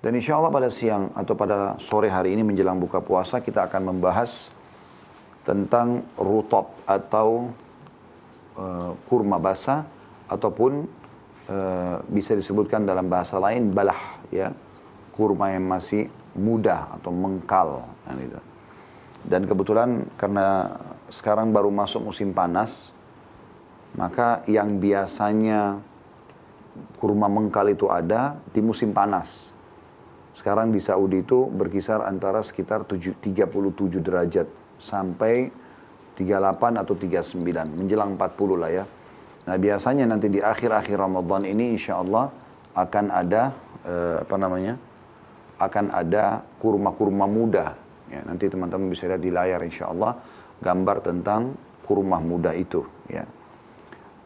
Dan insya Allah pada siang atau pada sore hari ini menjelang buka puasa kita akan membahas tentang rutop atau uh, kurma basah ataupun uh, bisa disebutkan dalam bahasa lain balah ya kurma yang masih muda atau mengkal kan gitu. dan kebetulan karena sekarang baru masuk musim panas maka yang biasanya kurma mengkal itu ada di musim panas sekarang di Saudi itu berkisar antara sekitar 37 derajat sampai 38 atau 39, menjelang 40 lah ya. Nah biasanya nanti di akhir-akhir Ramadan ini insya Allah akan ada eh, apa namanya akan ada kurma-kurma muda. Ya, nanti teman-teman bisa lihat di layar insya Allah gambar tentang kurma muda itu. Ya.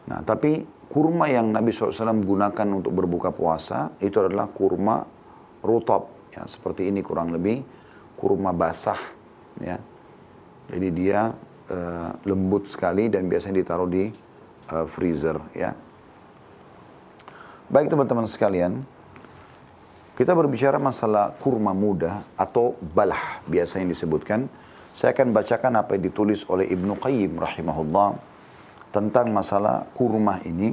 Nah tapi kurma yang Nabi SAW gunakan untuk berbuka puasa itu adalah kurma rutab ya seperti ini kurang lebih kurma basah ya. Jadi dia uh, lembut sekali dan biasanya ditaruh di uh, freezer ya. Baik teman-teman sekalian kita berbicara masalah kurma muda atau balah biasanya disebutkan. Saya akan bacakan apa yang ditulis oleh Ibnu Qayyim rahimahullah tentang masalah kurma ini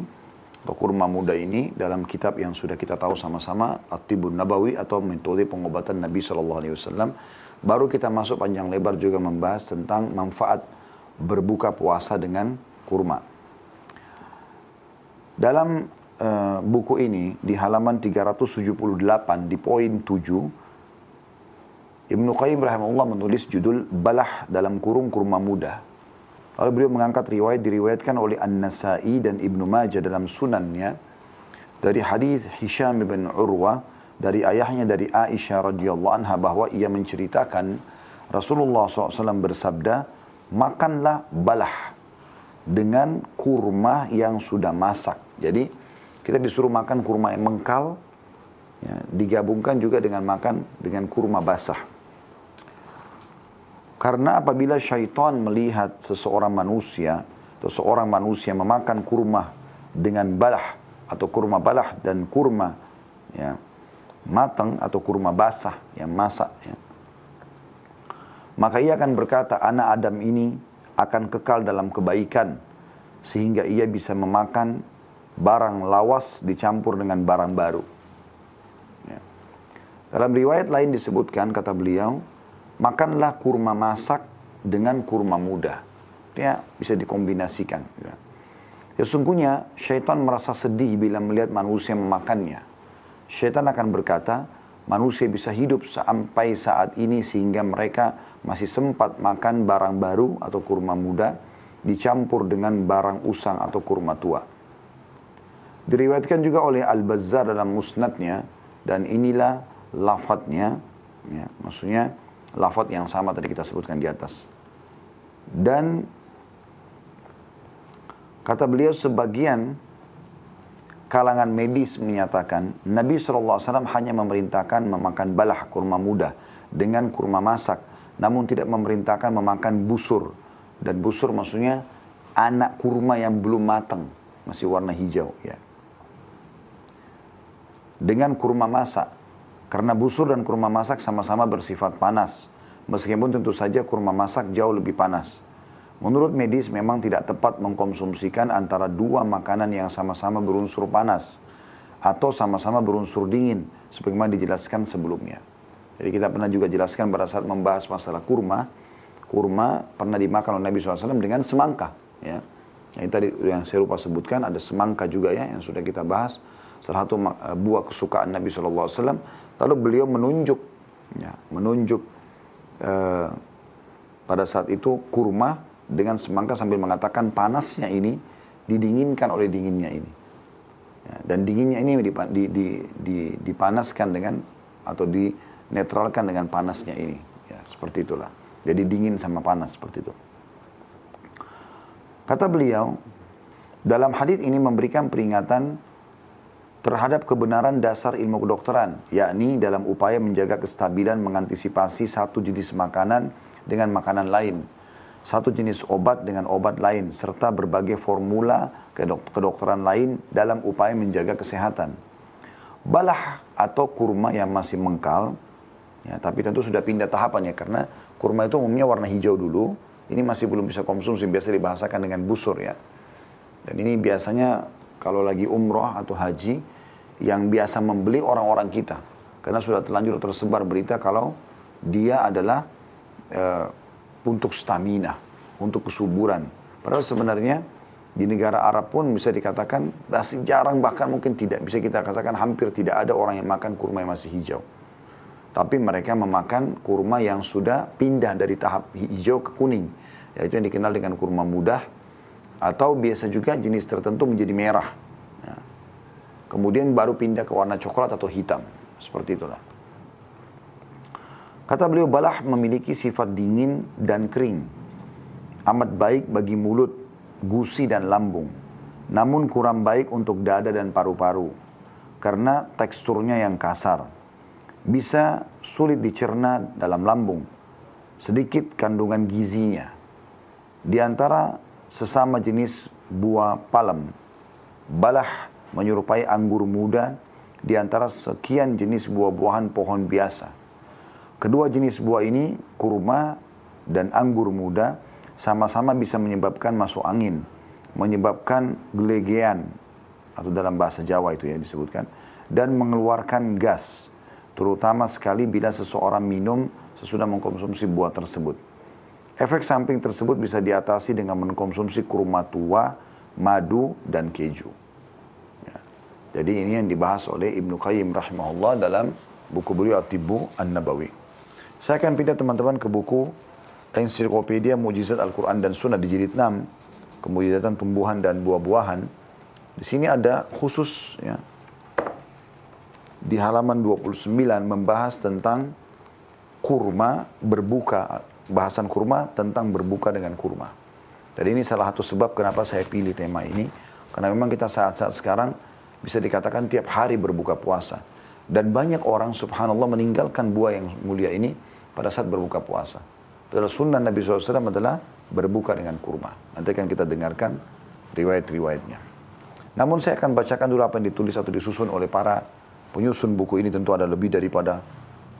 atau kurma muda ini dalam kitab yang sudah kita tahu sama-sama At-Tibun Nabawi atau metode pengobatan Nabi Shallallahu Alaihi Wasallam. Baru kita masuk panjang lebar juga membahas tentang manfaat berbuka puasa dengan kurma. Dalam uh, buku ini di halaman 378 di poin 7 Ibnu Qayyim rahimahullah menulis judul Balah dalam kurung kurma muda Lalu beliau mengangkat riwayat diriwayatkan oleh An-Nasai dan Ibnu Majah dalam sunannya dari hadis Hisham bin Urwa dari ayahnya dari Aisyah radhiyallahu anha bahwa ia menceritakan Rasulullah SAW bersabda, makanlah balah dengan kurma yang sudah masak. Jadi kita disuruh makan kurma yang mengkal, ya, digabungkan juga dengan makan dengan kurma basah. Karena apabila syaitan melihat seseorang manusia, atau seorang manusia memakan kurma dengan balah, atau kurma balah dan kurma ya, matang atau kurma basah yang masak. Ya. Maka ia akan berkata, anak Adam ini akan kekal dalam kebaikan, sehingga ia bisa memakan barang lawas dicampur dengan barang baru. Ya. Dalam riwayat lain disebutkan, kata beliau, makanlah kurma masak dengan kurma muda. Ya, bisa dikombinasikan. Ya. ya sungguhnya syaitan merasa sedih bila melihat manusia memakannya. Syaitan akan berkata, manusia bisa hidup sampai saat ini sehingga mereka masih sempat makan barang baru atau kurma muda dicampur dengan barang usang atau kurma tua. Diriwayatkan juga oleh Al-Bazzar dalam musnadnya dan inilah lafadznya ya, maksudnya lafaz yang sama tadi kita sebutkan di atas. Dan kata beliau sebagian kalangan medis menyatakan Nabi SAW hanya memerintahkan memakan balah kurma muda dengan kurma masak. Namun tidak memerintahkan memakan busur. Dan busur maksudnya anak kurma yang belum matang. Masih warna hijau ya. Dengan kurma masak karena busur dan kurma masak sama-sama bersifat panas. Meskipun tentu saja kurma masak jauh lebih panas. Menurut medis memang tidak tepat mengkonsumsikan antara dua makanan yang sama-sama berunsur panas atau sama-sama berunsur dingin sebagaimana dijelaskan sebelumnya. Jadi kita pernah juga jelaskan pada saat membahas masalah kurma, kurma pernah dimakan oleh Nabi SAW dengan semangka. Ya. Yang tadi yang saya lupa sebutkan ada semangka juga ya yang sudah kita bahas. Salah satu buah kesukaan Nabi SAW Lalu beliau menunjuk, ya, menunjuk uh, pada saat itu kurma dengan semangka sambil mengatakan panasnya ini didinginkan oleh dinginnya ini. Ya, dan dinginnya ini dipanaskan dengan atau dinetralkan dengan panasnya ini. Ya, seperti itulah. Jadi dingin sama panas seperti itu. Kata beliau, dalam hadis ini memberikan peringatan terhadap kebenaran dasar ilmu kedokteran, yakni dalam upaya menjaga kestabilan mengantisipasi satu jenis makanan dengan makanan lain, satu jenis obat dengan obat lain, serta berbagai formula kedok kedokteran lain dalam upaya menjaga kesehatan. Balah atau kurma yang masih mengkal, ya, tapi tentu sudah pindah tahapan ya, karena kurma itu umumnya warna hijau dulu, ini masih belum bisa konsumsi, biasa dibahasakan dengan busur ya. Dan ini biasanya kalau lagi umroh atau haji, yang biasa membeli orang-orang kita. Karena sudah terlanjur tersebar berita kalau dia adalah uh, untuk stamina, untuk kesuburan. Padahal sebenarnya di negara Arab pun bisa dikatakan masih jarang bahkan mungkin tidak bisa kita katakan hampir tidak ada orang yang makan kurma yang masih hijau. Tapi mereka memakan kurma yang sudah pindah dari tahap hijau ke kuning. Yaitu yang dikenal dengan kurma mudah. Atau biasa juga jenis tertentu menjadi merah. Ya. Kemudian baru pindah ke warna coklat atau hitam. Seperti itulah. Kata beliau, balah memiliki sifat dingin dan kering. Amat baik bagi mulut gusi dan lambung. Namun kurang baik untuk dada dan paru-paru karena teksturnya yang kasar. Bisa sulit dicerna dalam lambung. Sedikit kandungan gizinya. Di antara sesama jenis buah palem, balah menyerupai anggur muda di antara sekian jenis buah-buahan pohon biasa. Kedua jenis buah ini, kurma dan anggur muda, sama-sama bisa menyebabkan masuk angin, menyebabkan gelegean atau dalam bahasa Jawa itu ya disebutkan dan mengeluarkan gas terutama sekali bila seseorang minum sesudah mengkonsumsi buah tersebut. Efek samping tersebut bisa diatasi dengan mengkonsumsi kurma tua, madu, dan keju. Ya. Jadi ini yang dibahas oleh Ibnu Qayyim rahimahullah dalam buku beliau At-Tibbu An-Nabawi. Saya akan pindah teman-teman ke buku ensiklopedia mujizat Al-Quran dan Sunnah di jilid 6, kemujizatan tumbuhan dan buah-buahan, di sini ada khusus ya, di halaman 29 membahas tentang kurma berbuka, bahasan kurma tentang berbuka dengan kurma. Jadi ini salah satu sebab kenapa saya pilih tema ini, karena memang kita saat-saat sekarang bisa dikatakan tiap hari berbuka puasa. Dan banyak orang subhanallah meninggalkan buah yang mulia ini pada saat berbuka puasa adalah sunnah Nabi SAW adalah berbuka dengan kurma. Nanti akan kita dengarkan riwayat-riwayatnya. Namun saya akan bacakan dulu apa yang ditulis atau disusun oleh para penyusun buku ini. Tentu ada lebih daripada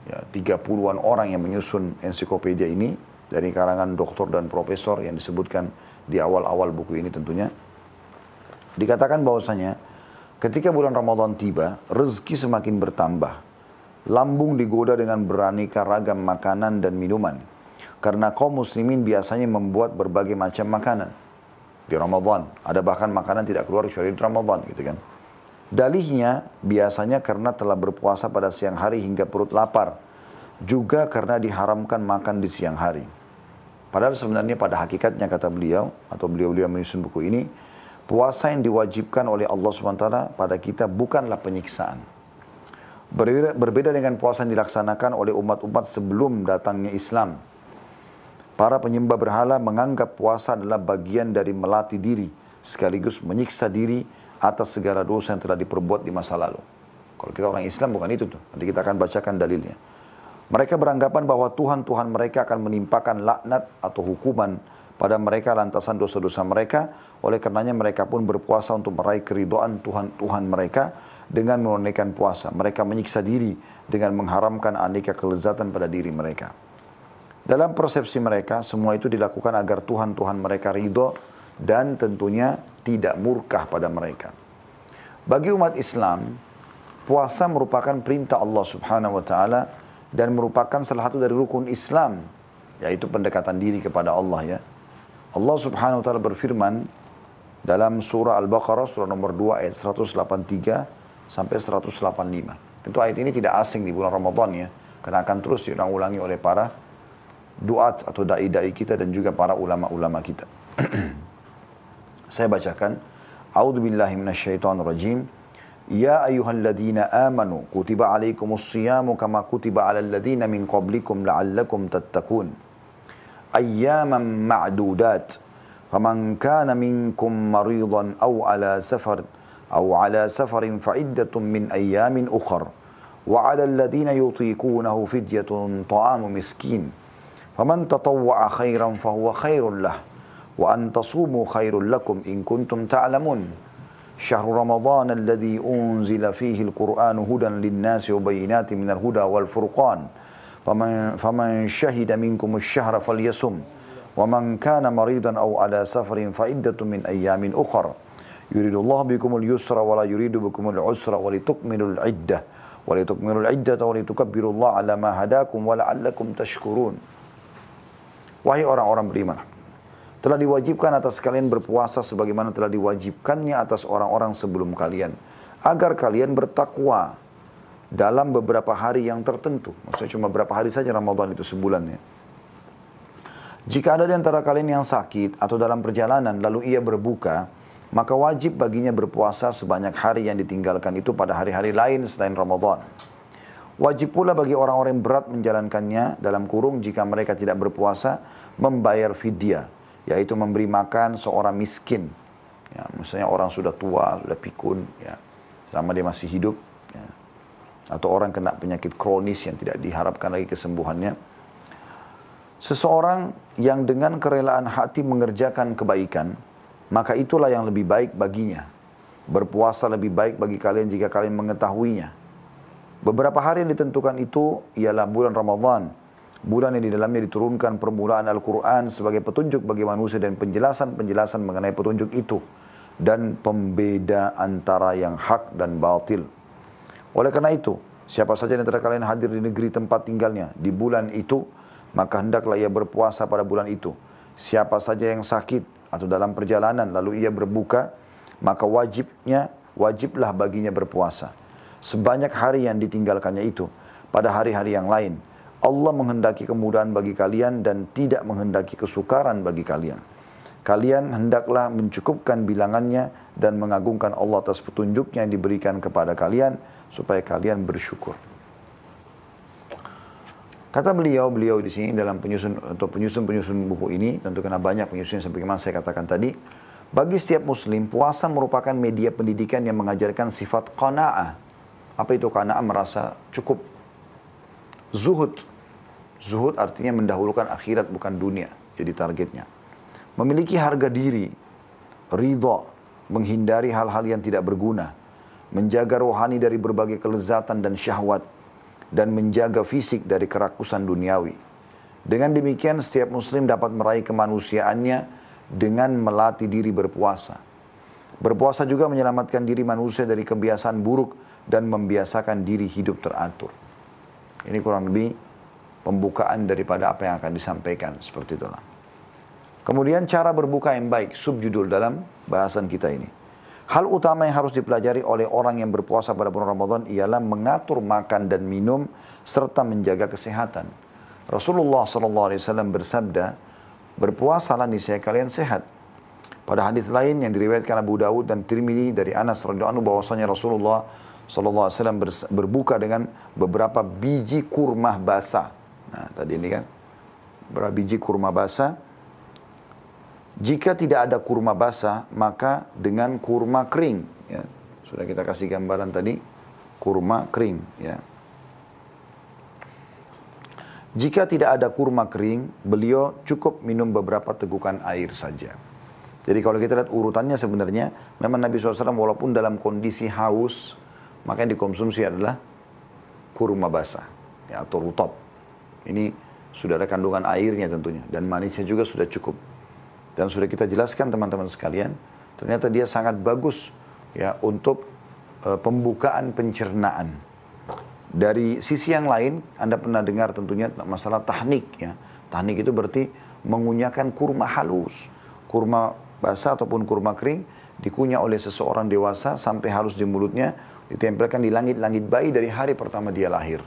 ya, 30-an orang yang menyusun ensiklopedia ini. Dari kalangan doktor dan profesor yang disebutkan di awal-awal buku ini tentunya. Dikatakan bahwasanya ketika bulan Ramadan tiba, rezeki semakin bertambah. Lambung digoda dengan beraneka ragam makanan dan minuman karena kaum muslimin biasanya membuat berbagai macam makanan di Ramadan. Ada bahkan makanan tidak keluar kecuali di Ramadan gitu kan. Dalihnya biasanya karena telah berpuasa pada siang hari hingga perut lapar. Juga karena diharamkan makan di siang hari. Padahal sebenarnya pada hakikatnya kata beliau atau beliau-beliau menyusun buku ini, puasa yang diwajibkan oleh Allah SWT pada kita bukanlah penyiksaan. Berbeda, berbeda dengan puasa yang dilaksanakan oleh umat-umat sebelum datangnya Islam Para penyembah berhala menganggap puasa adalah bagian dari melatih diri, sekaligus menyiksa diri atas segala dosa yang telah diperbuat di masa lalu. Kalau kita orang Islam bukan itu tuh. Nanti kita akan bacakan dalilnya. Mereka beranggapan bahwa Tuhan-Tuhan mereka akan menimpakan laknat atau hukuman pada mereka lantasan dosa-dosa mereka. Oleh karenanya mereka pun berpuasa untuk meraih keridoan Tuhan-Tuhan mereka dengan menunaikan puasa. Mereka menyiksa diri dengan mengharamkan aneka kelezatan pada diri mereka. Dalam persepsi mereka, semua itu dilakukan agar Tuhan-Tuhan mereka ridho dan tentunya tidak murkah pada mereka. Bagi umat Islam, puasa merupakan perintah Allah subhanahu wa ta'ala dan merupakan salah satu dari rukun Islam, yaitu pendekatan diri kepada Allah ya. Allah subhanahu wa ta'ala berfirman dalam surah Al-Baqarah, surah nomor 2 ayat 183 sampai 185. Tentu ayat ini tidak asing di bulan Ramadan ya, karena akan terus diulang-ulangi oleh para duat atau dai-dai kita dan juga para ulama-ulama kita. Saya bacakan. A'udzu billahi minasyaitonir rajim. Ya ayyuhalladzina amanu kutiba alaikumus siyamu kama kutiba alal ladzina min qablikum la'allakum tattaqun. Ayyaman ma'dudat. فمن كان منكم مريضا أو على سفر أو على سفر فعدة من أيام أخر وعلى الذين يطيقونه فدية طعام مسكين فمن تطوع خيرا فهو خير له وأن تصوموا خير لكم إن كنتم تعلمون. شهر رمضان الذي أنزل فيه القرآن هدى للناس وبينات من الهدى والفرقان. فمن, فمن شهد منكم الشهر فليصم. ومن كان مريضا أو على سفر فعدة من أيام أخر. يريد الله بكم اليسر ولا يريد بكم العسر ولتكملوا العدة. ولتكملوا العدة ولتكبروا الله على ما هداكم ولعلكم تشكرون. Wahai orang-orang beriman, telah diwajibkan atas kalian berpuasa sebagaimana telah diwajibkannya atas orang-orang sebelum kalian. Agar kalian bertakwa dalam beberapa hari yang tertentu. Maksudnya cuma beberapa hari saja Ramadan itu sebulan ya. Jika ada di antara kalian yang sakit atau dalam perjalanan lalu ia berbuka, maka wajib baginya berpuasa sebanyak hari yang ditinggalkan itu pada hari-hari lain selain Ramadan. Wajib pula bagi orang-orang yang berat menjalankannya dalam kurung jika mereka tidak berpuasa membayar fidyah, yaitu memberi makan seorang miskin. Ya, misalnya orang sudah tua, sudah pikun, ya, selama dia masih hidup, ya. atau orang kena penyakit kronis yang tidak diharapkan lagi kesembuhannya, Seseorang yang dengan kerelaan hati mengerjakan kebaikan, maka itulah yang lebih baik baginya. Berpuasa lebih baik bagi kalian jika kalian mengetahuinya. Beberapa hari yang ditentukan itu ialah bulan Ramadhan, bulan yang di dalamnya diturunkan permulaan Al-Quran sebagai petunjuk bagi manusia dan penjelasan-penjelasan mengenai petunjuk itu dan pembeda antara yang hak dan batil. Oleh karena itu, siapa saja yang antara kalian hadir di negeri tempat tinggalnya di bulan itu, maka hendaklah ia berpuasa pada bulan itu. Siapa saja yang sakit atau dalam perjalanan lalu ia berbuka, maka wajibnya wajiblah baginya berpuasa. Sebanyak hari yang ditinggalkannya itu pada hari-hari yang lain. Allah menghendaki kemudahan bagi kalian dan tidak menghendaki kesukaran bagi kalian. Kalian hendaklah mencukupkan bilangannya dan mengagungkan Allah atas petunjuknya yang diberikan kepada kalian supaya kalian bersyukur. Kata beliau, beliau di sini dalam penyusun atau penyusun-penyusun buku ini, tentu karena banyak penyusun sebagaimana saya katakan tadi, bagi setiap muslim puasa merupakan media pendidikan yang mengajarkan sifat qanaah. Apa itu qanaah? Merasa cukup. Zuhud. Zuhud artinya mendahulukan akhirat bukan dunia. Jadi targetnya. Memiliki harga diri, ridha, menghindari hal-hal yang tidak berguna, menjaga rohani dari berbagai kelezatan dan syahwat, dan menjaga fisik dari kerakusan duniawi. Dengan demikian setiap muslim dapat meraih kemanusiaannya dengan melatih diri berpuasa. Berpuasa juga menyelamatkan diri manusia dari kebiasaan buruk dan membiasakan diri hidup teratur. Ini kurang lebih pembukaan daripada apa yang akan disampaikan seperti itulah. Kemudian cara berbuka yang baik, subjudul dalam bahasan kita ini. Hal utama yang harus dipelajari oleh orang yang berpuasa pada bulan Ramadan ialah mengatur makan dan minum serta menjaga kesehatan. Rasulullah SAW bersabda, berpuasalah niscaya kalian sehat. Pada hadis lain yang diriwayatkan Abu Dawud dan Tirmidzi dari Anas radhiyallahu anhu bahwasanya Rasulullah SAW berbuka dengan beberapa biji kurma basah. Nah, tadi ini kan beberapa biji kurma basah jika tidak ada kurma basah, maka dengan kurma kering. Ya. Sudah kita kasih gambaran tadi, kurma kering. Ya. Jika tidak ada kurma kering, beliau cukup minum beberapa tegukan air saja. Jadi kalau kita lihat urutannya sebenarnya, memang Nabi SAW walaupun dalam kondisi haus, maka yang dikonsumsi adalah kurma basah ya, atau rutop. Ini sudah ada kandungan airnya tentunya dan manisnya juga sudah cukup. Dan sudah kita jelaskan teman-teman sekalian, ternyata dia sangat bagus ya untuk uh, pembukaan pencernaan. Dari sisi yang lain, Anda pernah dengar tentunya masalah tahnik ya. Tahnik itu berarti mengunyahkan kurma halus. Kurma basah ataupun kurma kering dikunyah oleh seseorang dewasa sampai halus di mulutnya, ditempelkan di langit-langit bayi dari hari pertama dia lahir.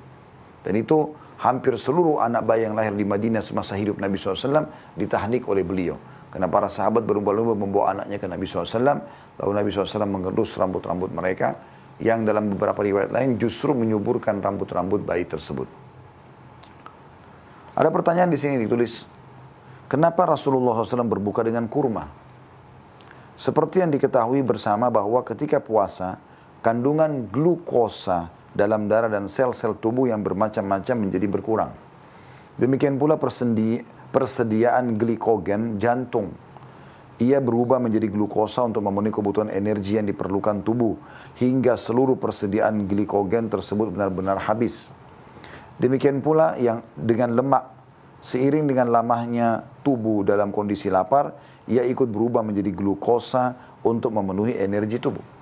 Dan itu hampir seluruh anak bayi yang lahir di Madinah semasa hidup Nabi SAW ditahnik oleh beliau. Karena para sahabat berlomba-lomba membawa anaknya ke Nabi SAW. Lalu Nabi SAW mengerus rambut-rambut mereka. Yang dalam beberapa riwayat lain justru menyuburkan rambut-rambut bayi tersebut. Ada pertanyaan di sini ditulis. Kenapa Rasulullah SAW berbuka dengan kurma? Seperti yang diketahui bersama bahwa ketika puasa, kandungan glukosa dalam darah dan sel-sel tubuh yang bermacam-macam menjadi berkurang. Demikian pula persendi, persediaan glikogen jantung Ia berubah menjadi glukosa untuk memenuhi kebutuhan energi yang diperlukan tubuh hingga seluruh persediaan glikogen tersebut benar-benar habis. Demikian pula yang dengan lemak seiring dengan lamanya tubuh dalam kondisi lapar, ia ikut berubah menjadi glukosa untuk memenuhi energi tubuh.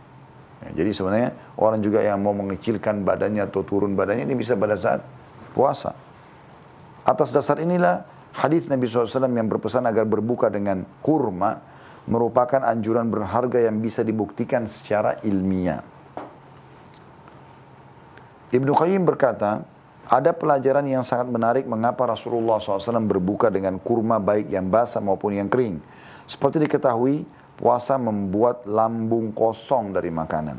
Ya, jadi sebenarnya orang juga yang mau mengecilkan badannya atau turun badannya ini bisa pada saat puasa. Atas dasar inilah Hadis Nabi SAW yang berpesan agar berbuka dengan kurma merupakan anjuran berharga yang bisa dibuktikan secara ilmiah. Ibnu Qayyim berkata, ada pelajaran yang sangat menarik mengapa Rasulullah SAW berbuka dengan kurma baik yang basah maupun yang kering. Seperti diketahui, puasa membuat lambung kosong dari makanan.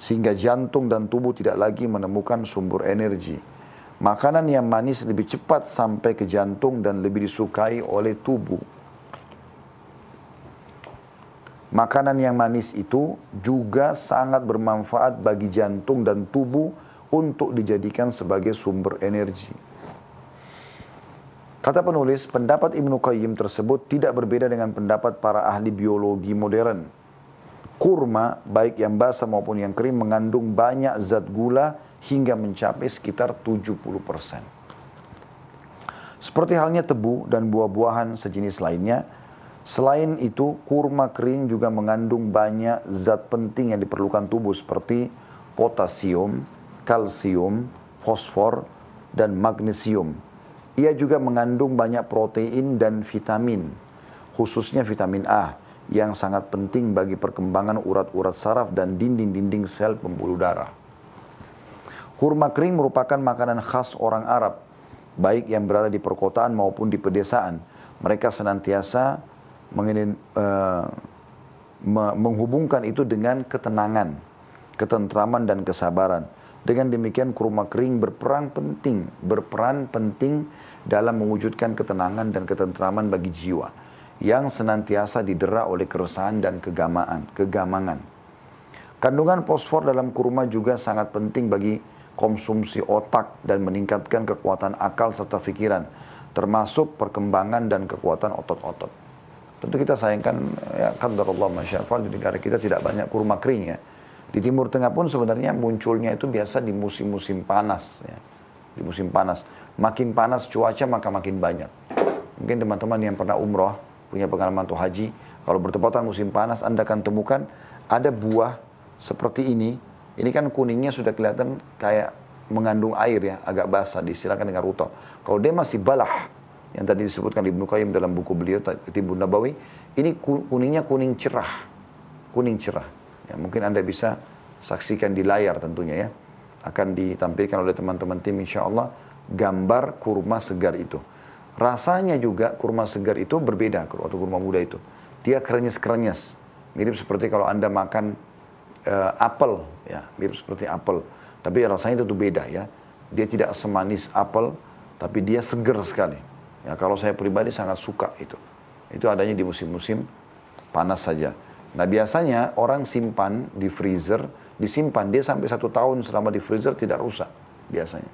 Sehingga jantung dan tubuh tidak lagi menemukan sumber energi. Makanan yang manis lebih cepat sampai ke jantung dan lebih disukai oleh tubuh. Makanan yang manis itu juga sangat bermanfaat bagi jantung dan tubuh untuk dijadikan sebagai sumber energi. Kata penulis, pendapat Ibnu Qayyim tersebut tidak berbeda dengan pendapat para ahli biologi modern. Kurma, baik yang basah maupun yang kering, mengandung banyak zat gula hingga mencapai sekitar 70%. Seperti halnya tebu dan buah-buahan sejenis lainnya, selain itu kurma kering juga mengandung banyak zat penting yang diperlukan tubuh seperti potasium, kalsium, fosfor, dan magnesium. Ia juga mengandung banyak protein dan vitamin, khususnya vitamin A, yang sangat penting bagi perkembangan urat-urat saraf dan dinding-dinding sel pembuluh darah. Kurma kering merupakan makanan khas orang Arab, baik yang berada di perkotaan maupun di pedesaan. Mereka senantiasa uh, menghubungkan itu dengan ketenangan, ketentraman dan kesabaran. Dengan demikian kurma kering berperan penting, berperan penting dalam mewujudkan ketenangan dan ketentraman bagi jiwa yang senantiasa didera oleh keresahan dan kegamaan, kegamangan. Kandungan fosfor dalam kurma juga sangat penting bagi konsumsi otak dan meningkatkan kekuatan akal serta pikiran, termasuk perkembangan dan kekuatan otot-otot. Tentu kita sayangkan, ya Allah masyafal di negara kita tidak banyak kurma kering ya. Di Timur Tengah pun sebenarnya munculnya itu biasa di musim-musim panas ya. Di musim panas. Makin panas cuaca maka makin banyak. Mungkin teman-teman yang pernah umroh, punya pengalaman atau haji, kalau bertepatan musim panas Anda akan temukan ada buah seperti ini ini kan kuningnya sudah kelihatan kayak mengandung air ya, agak basah, disilakan dengan ruto. Kalau dia masih balah, yang tadi disebutkan Ibnu Qayyim dalam buku beliau, Timbun Nabawi, ini kuningnya kuning cerah. Kuning cerah. Ya, mungkin Anda bisa saksikan di layar tentunya ya. Akan ditampilkan oleh teman-teman tim insya Allah gambar kurma segar itu. Rasanya juga kurma segar itu berbeda atau kurma muda itu. Dia kerenyes-kerenyes. Mirip seperti kalau Anda makan uh, apel ya mirip seperti apel tapi rasanya itu beda ya dia tidak semanis apel tapi dia seger sekali ya kalau saya pribadi sangat suka itu itu adanya di musim-musim panas saja nah biasanya orang simpan di freezer disimpan dia sampai satu tahun selama di freezer tidak rusak biasanya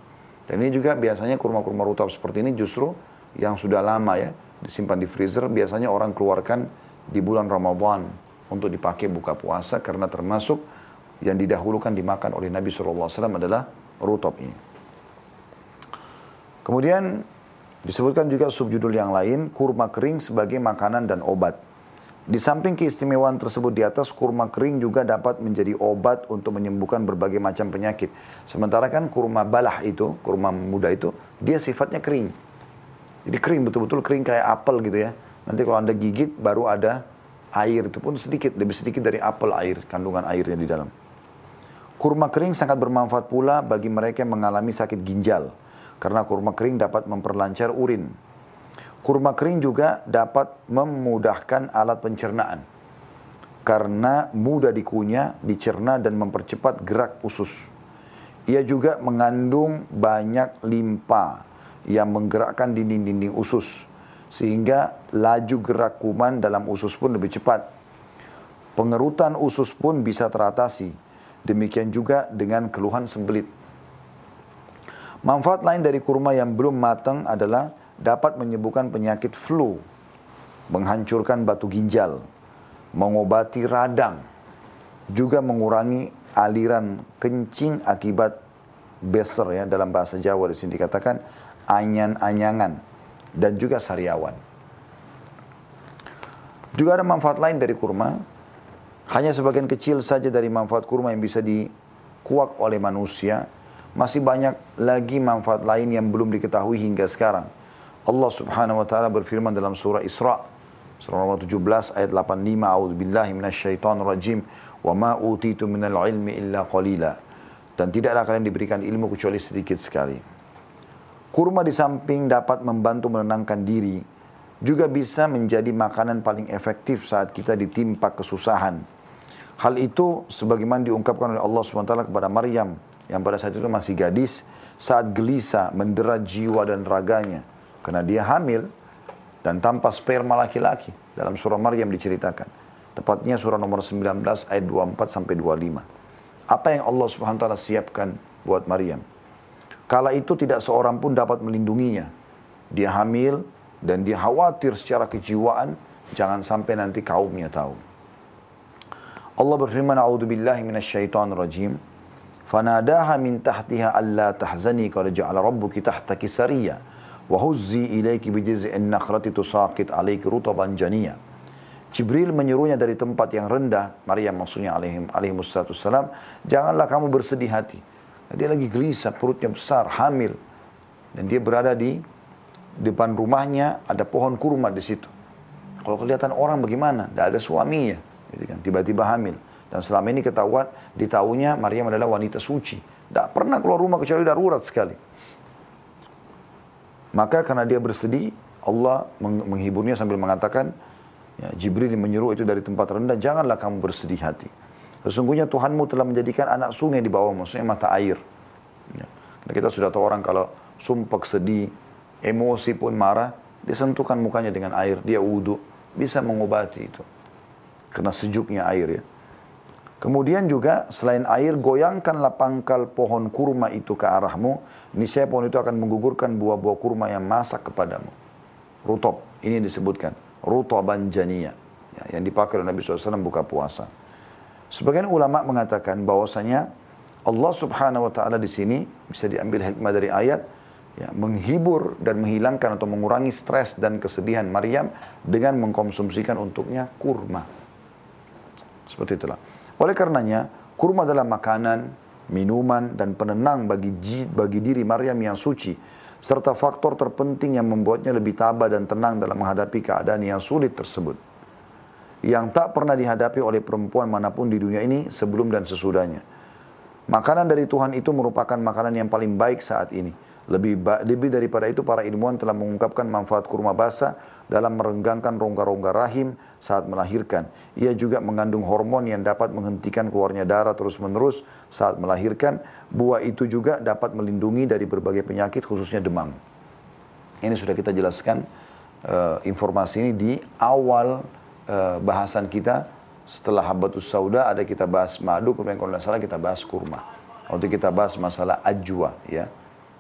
dan ini juga biasanya kurma-kurma rutop seperti ini justru yang sudah lama ya disimpan di freezer biasanya orang keluarkan di bulan Ramadan untuk dipakai buka puasa karena termasuk yang didahulukan dimakan oleh Nabi SAW adalah rutop ini. Kemudian disebutkan juga subjudul yang lain, kurma kering sebagai makanan dan obat. Di samping keistimewaan tersebut di atas, kurma kering juga dapat menjadi obat untuk menyembuhkan berbagai macam penyakit. Sementara kan kurma balah itu, kurma muda itu, dia sifatnya kering. Jadi kering, betul-betul kering kayak apel gitu ya. Nanti kalau Anda gigit, baru ada air itu pun sedikit, lebih sedikit dari apel air, kandungan airnya di dalam. Kurma kering sangat bermanfaat pula bagi mereka yang mengalami sakit ginjal, karena kurma kering dapat memperlancar urin. Kurma kering juga dapat memudahkan alat pencernaan, karena mudah dikunyah, dicerna dan mempercepat gerak usus. Ia juga mengandung banyak limpa yang menggerakkan dinding-dinding usus sehingga laju gerak kuman dalam usus pun lebih cepat. Pengerutan usus pun bisa teratasi. Demikian juga dengan keluhan sembelit. Manfaat lain dari kurma yang belum matang adalah dapat menyembuhkan penyakit flu, menghancurkan batu ginjal, mengobati radang, juga mengurangi aliran kencing akibat beser ya dalam bahasa Jawa di sini dikatakan anyan-anyangan dan juga sariawan. Juga ada manfaat lain dari kurma. Hanya sebagian kecil saja dari manfaat kurma yang bisa dikuak oleh manusia. Masih banyak lagi manfaat lain yang belum diketahui hingga sekarang. Allah subhanahu wa ta'ala berfirman dalam surah Isra. Surah nomor 17 ayat 85. A'udzubillahi minasyaitonir rajim. Wa ma utitu minal ilmi illa qalila. Dan tidaklah kalian diberikan ilmu kecuali sedikit sekali. Kurma di samping dapat membantu menenangkan diri, juga bisa menjadi makanan paling efektif saat kita ditimpa kesusahan. Hal itu sebagaimana diungkapkan oleh Allah SWT kepada Maryam yang pada saat itu masih gadis saat gelisah mendera jiwa dan raganya karena dia hamil dan tanpa sperma laki-laki dalam surah Maryam diceritakan. Tepatnya surah nomor 19 ayat 24 sampai 25. Apa yang Allah Subhanahu wa taala siapkan buat Maryam? Kala itu tidak seorang pun dapat melindunginya. Dia hamil dan dia khawatir secara kejiwaan jangan sampai nanti kaumnya tahu. Allah berfirman, "A'udzu billahi minasyaitonir rajim." Fanadaha min tahtiha alla tahzani qad ja'ala rabbuki wa huzzi ilayki bi jiz'in nakhlati tusaqit alayki rutaban janiyya. Jibril menyuruhnya dari tempat yang rendah, Maryam maksudnya alaihim alaihi salam, janganlah kamu bersedih hati. Dia lagi gelisah, perutnya besar, hamil. Dan dia berada di depan rumahnya, ada pohon kurma di situ. Kalau kelihatan orang bagaimana? Tidak ada suaminya. Gitu kan. Tiba-tiba hamil. Dan selama ini ketahuan, ditahunya Maryam adalah wanita suci. Tidak pernah keluar rumah kecuali darurat sekali. Maka karena dia bersedih, Allah menghiburnya sambil mengatakan, Ya, Jibril menyuruh itu dari tempat rendah, janganlah kamu bersedih hati. Sesungguhnya Tuhanmu telah menjadikan anak sungai di bawah, maksudnya mata air. Ya. Kita sudah tahu orang kalau sumpah sedih, emosi pun marah, dia sentuhkan mukanya dengan air, dia wudhu, bisa mengobati itu. Karena sejuknya air ya. Kemudian juga selain air, goyangkanlah pangkal pohon kurma itu ke arahmu. Niscaya pohon itu akan menggugurkan buah-buah kurma yang masak kepadamu. Rutop, ini disebutkan rutaban janiyah ya, yang dipakai oleh Nabi SAW buka puasa. Sebagian ulama mengatakan bahwasanya Allah Subhanahu wa taala di sini bisa diambil hikmah dari ayat ya, menghibur dan menghilangkan atau mengurangi stres dan kesedihan Maryam dengan mengkonsumsikan untuknya kurma. Seperti itulah. Oleh karenanya, kurma adalah makanan, minuman dan penenang bagi bagi diri Maryam yang suci serta faktor terpenting yang membuatnya lebih tabah dan tenang dalam menghadapi keadaan yang sulit tersebut. Yang tak pernah dihadapi oleh perempuan mana pun di dunia ini sebelum dan sesudahnya. Makanan dari Tuhan itu merupakan makanan yang paling baik saat ini. Lebih, lebih daripada itu para ilmuwan telah mengungkapkan manfaat kurma basah dalam merenggangkan rongga-rongga rahim saat melahirkan. Ia juga mengandung hormon yang dapat menghentikan keluarnya darah terus-menerus saat melahirkan. Buah itu juga dapat melindungi dari berbagai penyakit khususnya demam. Ini sudah kita jelaskan uh, informasi ini di awal uh, bahasan kita setelah habatus sauda ada kita bahas madu kemudian kalau tidak salah kita bahas kurma. Waktu kita bahas masalah ajwa ya.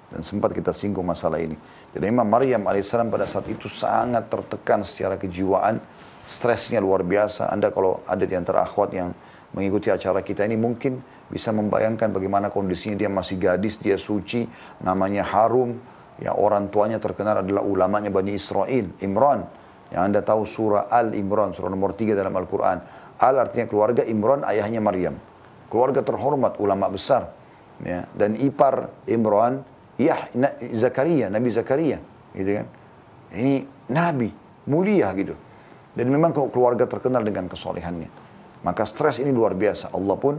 Dan sempat kita singgung masalah ini. Jadi Imam Maryam alaihissalam pada saat itu sangat tertekan secara kejiwaan. Stresnya luar biasa. Anda kalau ada di antara akhwat yang mengikuti acara kita ini mungkin bisa membayangkan bagaimana kondisinya dia masih gadis, dia suci, namanya Harum. Ya orang tuanya terkenal adalah ulamanya Bani Israel, Imran. Yang Anda tahu surah Al-Imran, surah nomor 3 dalam Al-Quran. Al artinya keluarga Imran, ayahnya Maryam. Keluarga terhormat, ulama besar. Ya. Dan ipar Imran Yah, Zakaria, Nabi Zakaria, gitu kan. Ini Nabi, mulia gitu. Dan memang keluarga terkenal dengan kesolehannya. Maka stres ini luar biasa. Allah pun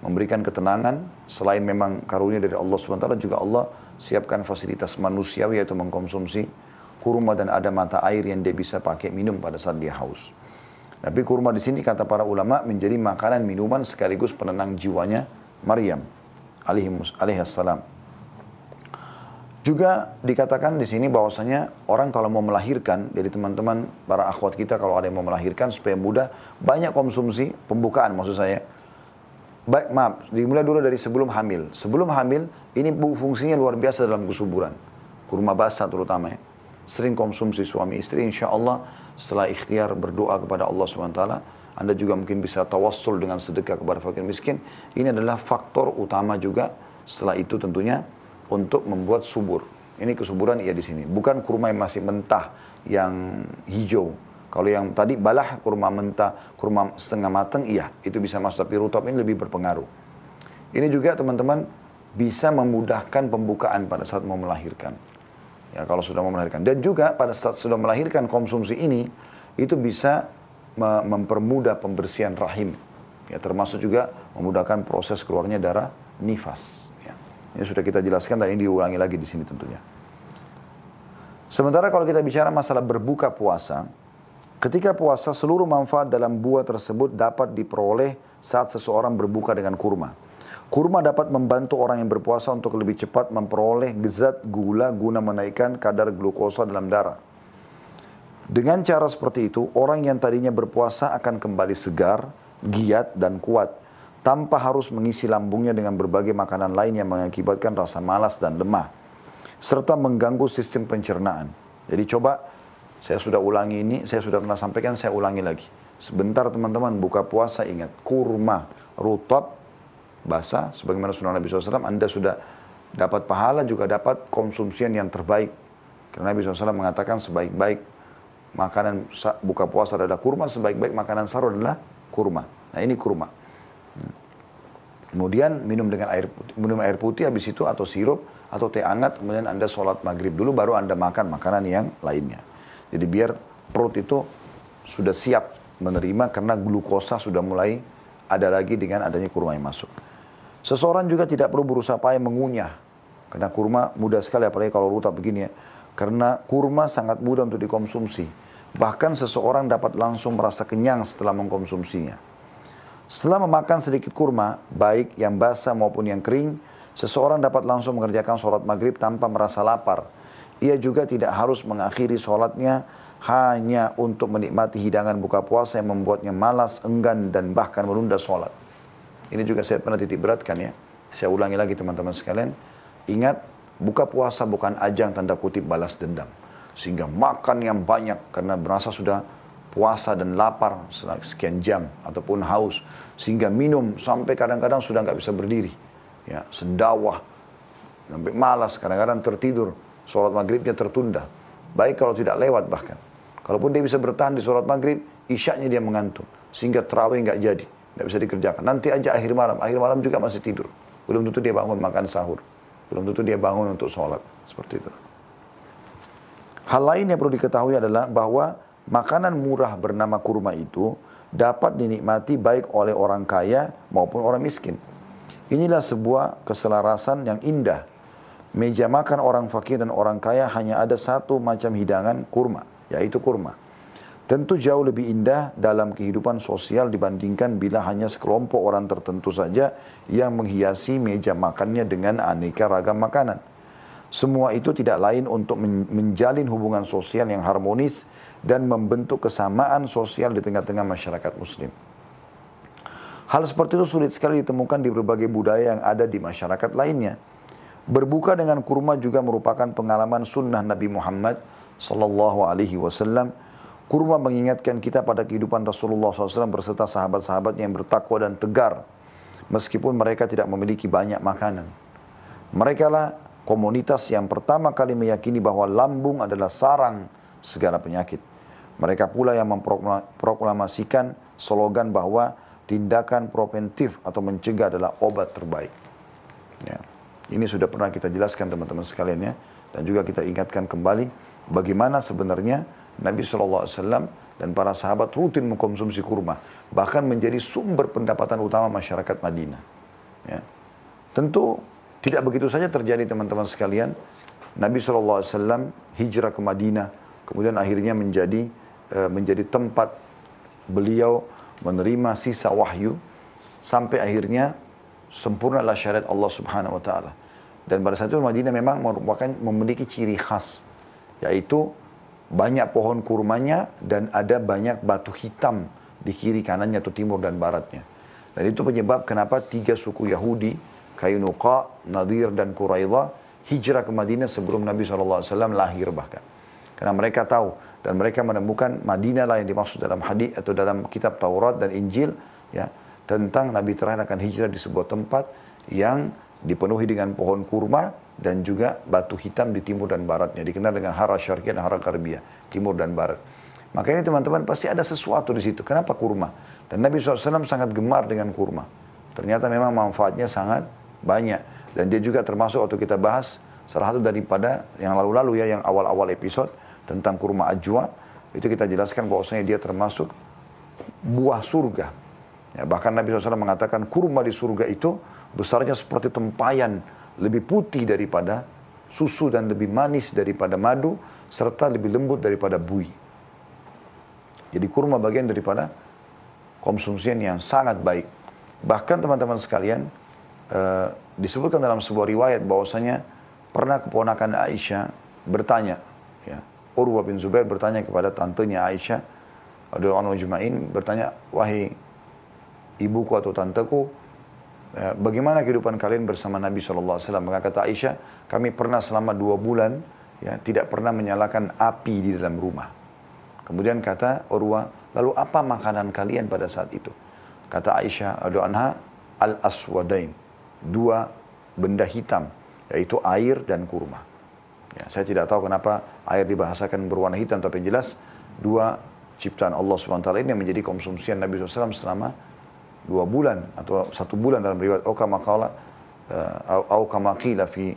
memberikan ketenangan. Selain memang karunia dari Allah SWT, juga Allah siapkan fasilitas manusiawi yaitu mengkonsumsi kurma dan ada mata air yang dia bisa pakai minum pada saat dia haus. Tapi kurma di sini kata para ulama menjadi makanan minuman sekaligus penenang jiwanya Maryam alaihissalam. Juga dikatakan di sini bahwasanya orang kalau mau melahirkan, jadi teman-teman para akhwat kita kalau ada yang mau melahirkan supaya mudah, banyak konsumsi pembukaan maksud saya. Baik, maaf, dimulai dulu dari sebelum hamil. Sebelum hamil, ini fungsinya luar biasa dalam kesuburan. Kurma basah terutama ya. Sering konsumsi suami istri, insya Allah setelah ikhtiar berdoa kepada Allah SWT, Anda juga mungkin bisa tawassul dengan sedekah kepada fakir miskin. Ini adalah faktor utama juga setelah itu tentunya untuk membuat subur. Ini kesuburan iya di sini. Bukan kurma yang masih mentah, yang hijau. Kalau yang tadi balah kurma mentah, kurma setengah matang, iya itu bisa masuk. Tapi rutop ini lebih berpengaruh. Ini juga teman-teman bisa memudahkan pembukaan pada saat mau melahirkan. Ya, kalau sudah mau melahirkan. Dan juga pada saat sudah melahirkan konsumsi ini, itu bisa mempermudah pembersihan rahim. Ya, termasuk juga memudahkan proses keluarnya darah nifas. Ya. Ini sudah kita jelaskan dan ini diulangi lagi di sini tentunya. Sementara kalau kita bicara masalah berbuka puasa, ketika puasa seluruh manfaat dalam buah tersebut dapat diperoleh saat seseorang berbuka dengan kurma. Kurma dapat membantu orang yang berpuasa untuk lebih cepat memperoleh zat gula guna menaikkan kadar glukosa dalam darah. Dengan cara seperti itu, orang yang tadinya berpuasa akan kembali segar, giat, dan kuat, tanpa harus mengisi lambungnya dengan berbagai makanan lain yang mengakibatkan rasa malas dan lemah, serta mengganggu sistem pencernaan. Jadi coba, saya sudah ulangi ini, saya sudah pernah sampaikan, saya ulangi lagi. Sebentar teman-teman buka puasa ingat, kurma, rutab, basah, sebagaimana sunnah Nabi SAW, Anda sudah dapat pahala juga dapat konsumsian yang terbaik. Karena Nabi SAW mengatakan sebaik-baik makanan buka puasa adalah kurma, sebaik-baik makanan sahur adalah kurma. Nah ini kurma. Kemudian minum dengan air putih, minum air putih habis itu atau sirup atau teh hangat, kemudian Anda sholat maghrib dulu baru Anda makan makanan yang lainnya. Jadi biar perut itu sudah siap menerima karena glukosa sudah mulai ada lagi dengan adanya kurma yang masuk. Seseorang juga tidak perlu berusaha payah mengunyah. Karena kurma mudah sekali, apalagi kalau rutab begini ya. Karena kurma sangat mudah untuk dikonsumsi. Bahkan seseorang dapat langsung merasa kenyang setelah mengkonsumsinya. Setelah memakan sedikit kurma, baik yang basah maupun yang kering, seseorang dapat langsung mengerjakan sholat maghrib tanpa merasa lapar. Ia juga tidak harus mengakhiri sholatnya hanya untuk menikmati hidangan buka puasa yang membuatnya malas, enggan, dan bahkan menunda sholat. Ini juga saya pernah titik beratkan ya. Saya ulangi lagi teman-teman sekalian. Ingat, buka puasa bukan ajang tanda kutip balas dendam. Sehingga makan yang banyak karena merasa sudah puasa dan lapar sekian jam ataupun haus. Sehingga minum sampai kadang-kadang sudah nggak bisa berdiri. Ya, sendawah, sampai malas, kadang-kadang tertidur. Sholat maghribnya tertunda. Baik kalau tidak lewat bahkan. Kalaupun dia bisa bertahan di sholat maghrib, isyaknya dia mengantuk. Sehingga terawih nggak jadi. Tidak bisa dikerjakan. Nanti aja akhir malam. Akhir malam juga masih tidur. Belum tentu dia bangun makan sahur. Belum tentu dia bangun untuk sholat. Seperti itu. Hal lain yang perlu diketahui adalah bahwa makanan murah bernama kurma itu dapat dinikmati baik oleh orang kaya maupun orang miskin. Inilah sebuah keselarasan yang indah. Meja makan orang fakir dan orang kaya hanya ada satu macam hidangan kurma, yaitu kurma. Tentu jauh lebih indah dalam kehidupan sosial dibandingkan bila hanya sekelompok orang tertentu saja yang menghiasi meja makannya dengan aneka ragam makanan. Semua itu tidak lain untuk menjalin hubungan sosial yang harmonis dan membentuk kesamaan sosial di tengah-tengah masyarakat muslim. Hal seperti itu sulit sekali ditemukan di berbagai budaya yang ada di masyarakat lainnya. Berbuka dengan kurma juga merupakan pengalaman sunnah Nabi Muhammad sallallahu alaihi wasallam Kurma mengingatkan kita pada kehidupan Rasulullah SAW berserta sahabat-sahabatnya yang bertakwa dan tegar. Meskipun mereka tidak memiliki banyak makanan. Mereka lah komunitas yang pertama kali meyakini bahwa lambung adalah sarang segala penyakit. Mereka pula yang memproklamasikan slogan bahwa tindakan preventif atau mencegah adalah obat terbaik. Ya. Ini sudah pernah kita jelaskan teman-teman sekalian ya. Dan juga kita ingatkan kembali bagaimana sebenarnya Nabi SAW dan para sahabat rutin mengkonsumsi kurma. Bahkan menjadi sumber pendapatan utama masyarakat Madinah. Ya. Tentu tidak begitu saja terjadi teman-teman sekalian. Nabi SAW hijrah ke Madinah. Kemudian akhirnya menjadi uh, menjadi tempat beliau menerima sisa wahyu. Sampai akhirnya sempurnalah syariat Allah Subhanahu Wa Taala. Dan pada saat itu Madinah memang merupakan memiliki ciri khas. Yaitu banyak pohon kurmanya dan ada banyak batu hitam di kiri kanannya atau timur dan baratnya. Dan itu penyebab kenapa tiga suku Yahudi, Kainuqa, Nadir dan Quraidah hijrah ke Madinah sebelum Nabi SAW lahir bahkan. Karena mereka tahu dan mereka menemukan Madinah lah yang dimaksud dalam hadis atau dalam kitab Taurat dan Injil ya tentang Nabi terakhir akan hijrah di sebuah tempat yang dipenuhi dengan pohon kurma dan juga batu hitam di timur dan baratnya. Dikenal dengan Hara Syarqiyah dan Hara Karbiyah timur dan barat. Makanya teman-teman pasti ada sesuatu di situ. Kenapa kurma? Dan Nabi SAW sangat gemar dengan kurma. Ternyata memang manfaatnya sangat banyak. Dan dia juga termasuk waktu kita bahas salah satu daripada yang lalu-lalu ya yang awal-awal episode tentang kurma ajwa itu kita jelaskan bahwasanya dia termasuk buah surga Ya, bahkan Nabi SAW mengatakan kurma di surga itu besarnya seperti tempayan, lebih putih daripada susu dan lebih manis daripada madu, serta lebih lembut daripada bui. Jadi kurma bagian daripada konsumsian yang sangat baik. Bahkan teman-teman sekalian, uh, disebutkan dalam sebuah riwayat bahwasanya pernah keponakan Aisyah bertanya, ya, Urwa bin Zubair bertanya kepada tantenya Aisyah, Radhiyallahu Jumain bertanya, wahai ibuku atau tanteku, ya, bagaimana kehidupan kalian bersama Nabi SAW? Maka kata Aisyah, kami pernah selama dua bulan ya, tidak pernah menyalakan api di dalam rumah. Kemudian kata Urwa, lalu apa makanan kalian pada saat itu? Kata Aisyah, anha, al-aswadain. Dua benda hitam, yaitu air dan kurma. Ya, saya tidak tahu kenapa air dibahasakan berwarna hitam, tapi yang jelas dua ciptaan Allah SWT ini yang menjadi konsumsian Nabi SAW selama dua bulan atau satu bulan dalam riwayat Oka Makala uh, kama qila fi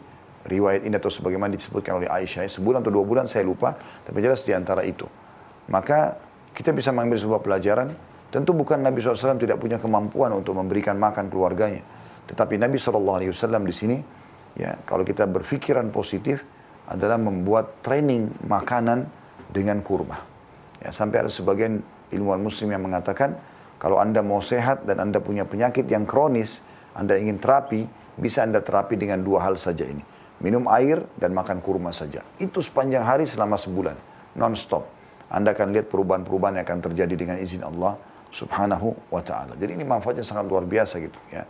riwayat ini atau sebagaimana disebutkan oleh Aisyah. Sebulan atau dua bulan saya lupa tapi jelas di antara itu. Maka kita bisa mengambil sebuah pelajaran. Tentu bukan Nabi SAW tidak punya kemampuan untuk memberikan makan keluarganya. Tetapi Nabi SAW di sini ya kalau kita berpikiran positif adalah membuat training makanan dengan kurma ya sampai ada sebagian ilmuwan muslim yang mengatakan kalau Anda mau sehat dan Anda punya penyakit yang kronis, Anda ingin terapi, bisa Anda terapi dengan dua hal saja ini. Minum air dan makan kurma saja. Itu sepanjang hari selama sebulan. Non-stop. Anda akan lihat perubahan-perubahan yang akan terjadi dengan izin Allah subhanahu wa ta'ala. Jadi ini manfaatnya sangat luar biasa gitu ya.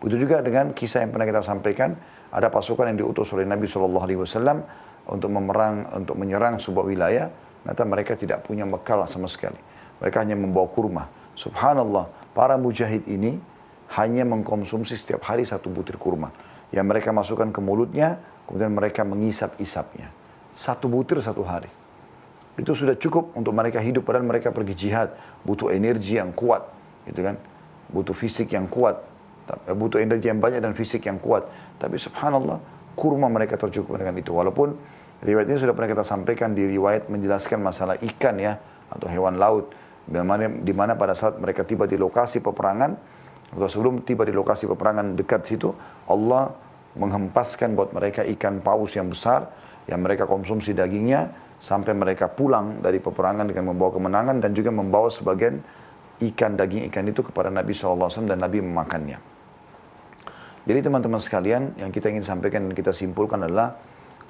Begitu juga dengan kisah yang pernah kita sampaikan, ada pasukan yang diutus oleh Nabi SAW untuk memerang, untuk menyerang sebuah wilayah, ternyata mereka tidak punya bekal sama sekali. Mereka hanya membawa kurma. Subhanallah, para mujahid ini hanya mengkonsumsi setiap hari satu butir kurma. Yang mereka masukkan ke mulutnya, kemudian mereka mengisap-isapnya. Satu butir satu hari. Itu sudah cukup untuk mereka hidup, padahal mereka pergi jihad. Butuh energi yang kuat, gitu kan. Butuh fisik yang kuat. Butuh energi yang banyak dan fisik yang kuat. Tapi subhanallah, kurma mereka tercukup dengan itu. Walaupun riwayat ini sudah pernah kita sampaikan di riwayat menjelaskan masalah ikan ya, atau hewan laut di mana pada saat mereka tiba di lokasi peperangan atau sebelum tiba di lokasi peperangan dekat situ Allah menghempaskan buat mereka ikan paus yang besar yang mereka konsumsi dagingnya sampai mereka pulang dari peperangan dengan membawa kemenangan dan juga membawa sebagian ikan daging ikan itu kepada Nabi SAW dan Nabi memakannya. Jadi teman-teman sekalian yang kita ingin sampaikan dan kita simpulkan adalah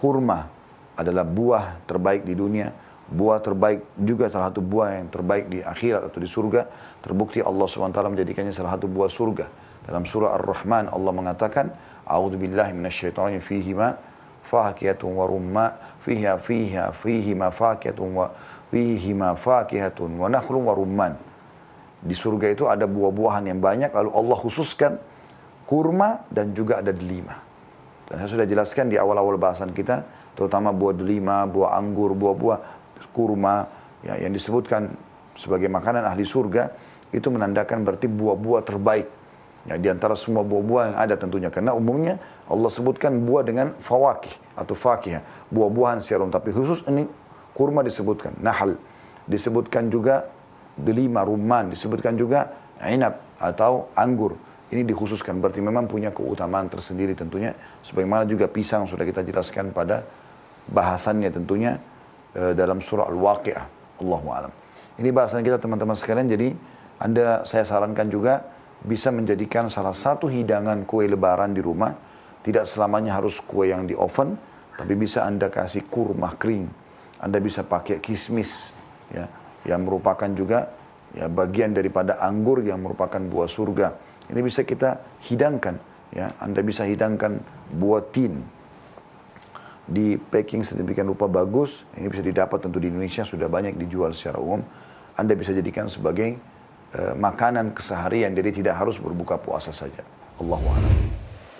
kurma adalah buah terbaik di dunia buah terbaik juga salah satu buah yang terbaik di akhirat atau di surga. Terbukti Allah SWT menjadikannya salah satu buah surga. Dalam surah Ar-Rahman Allah mengatakan A'udzu billahi minasyaitonir fihi ma fakiyatun wa rumma fiha fiha fihi ma wa fihi ma fakihatun wa nakhlun wa rumman. Di surga itu ada buah-buahan yang banyak lalu Allah khususkan kurma dan juga ada delima. Dan saya sudah jelaskan di awal-awal bahasan kita terutama buah delima, buah anggur, buah-buah kurma ya, yang disebutkan sebagai makanan ahli surga itu menandakan berarti buah-buah terbaik. Ya, di antara semua buah-buah yang ada tentunya. Karena umumnya Allah sebutkan buah dengan fawakih atau fakih buah-buahan secara tapi khusus ini kurma disebutkan nahal. Disebutkan juga delima rumman. Disebutkan juga inab atau anggur ini dikhususkan berarti memang punya keutamaan tersendiri tentunya sebagaimana juga pisang sudah kita jelaskan pada bahasannya tentunya Eh, dalam surah Al-Waqi'ah. Allahu alam. Ini bahasan kita teman-teman sekalian. Jadi Anda saya sarankan juga bisa menjadikan salah satu hidangan kue lebaran di rumah. Tidak selamanya harus kue yang di oven, tapi bisa Anda kasih kurma kering. Anda bisa pakai kismis ya, yang merupakan juga ya bagian daripada anggur yang merupakan buah surga. Ini bisa kita hidangkan ya. Anda bisa hidangkan buah tin di packing sedemikian rupa bagus, ini bisa didapat tentu di Indonesia sudah banyak dijual secara umum. Anda bisa jadikan sebagai uh, makanan keseharian, jadi tidak harus berbuka puasa saja. Allahu a'lam.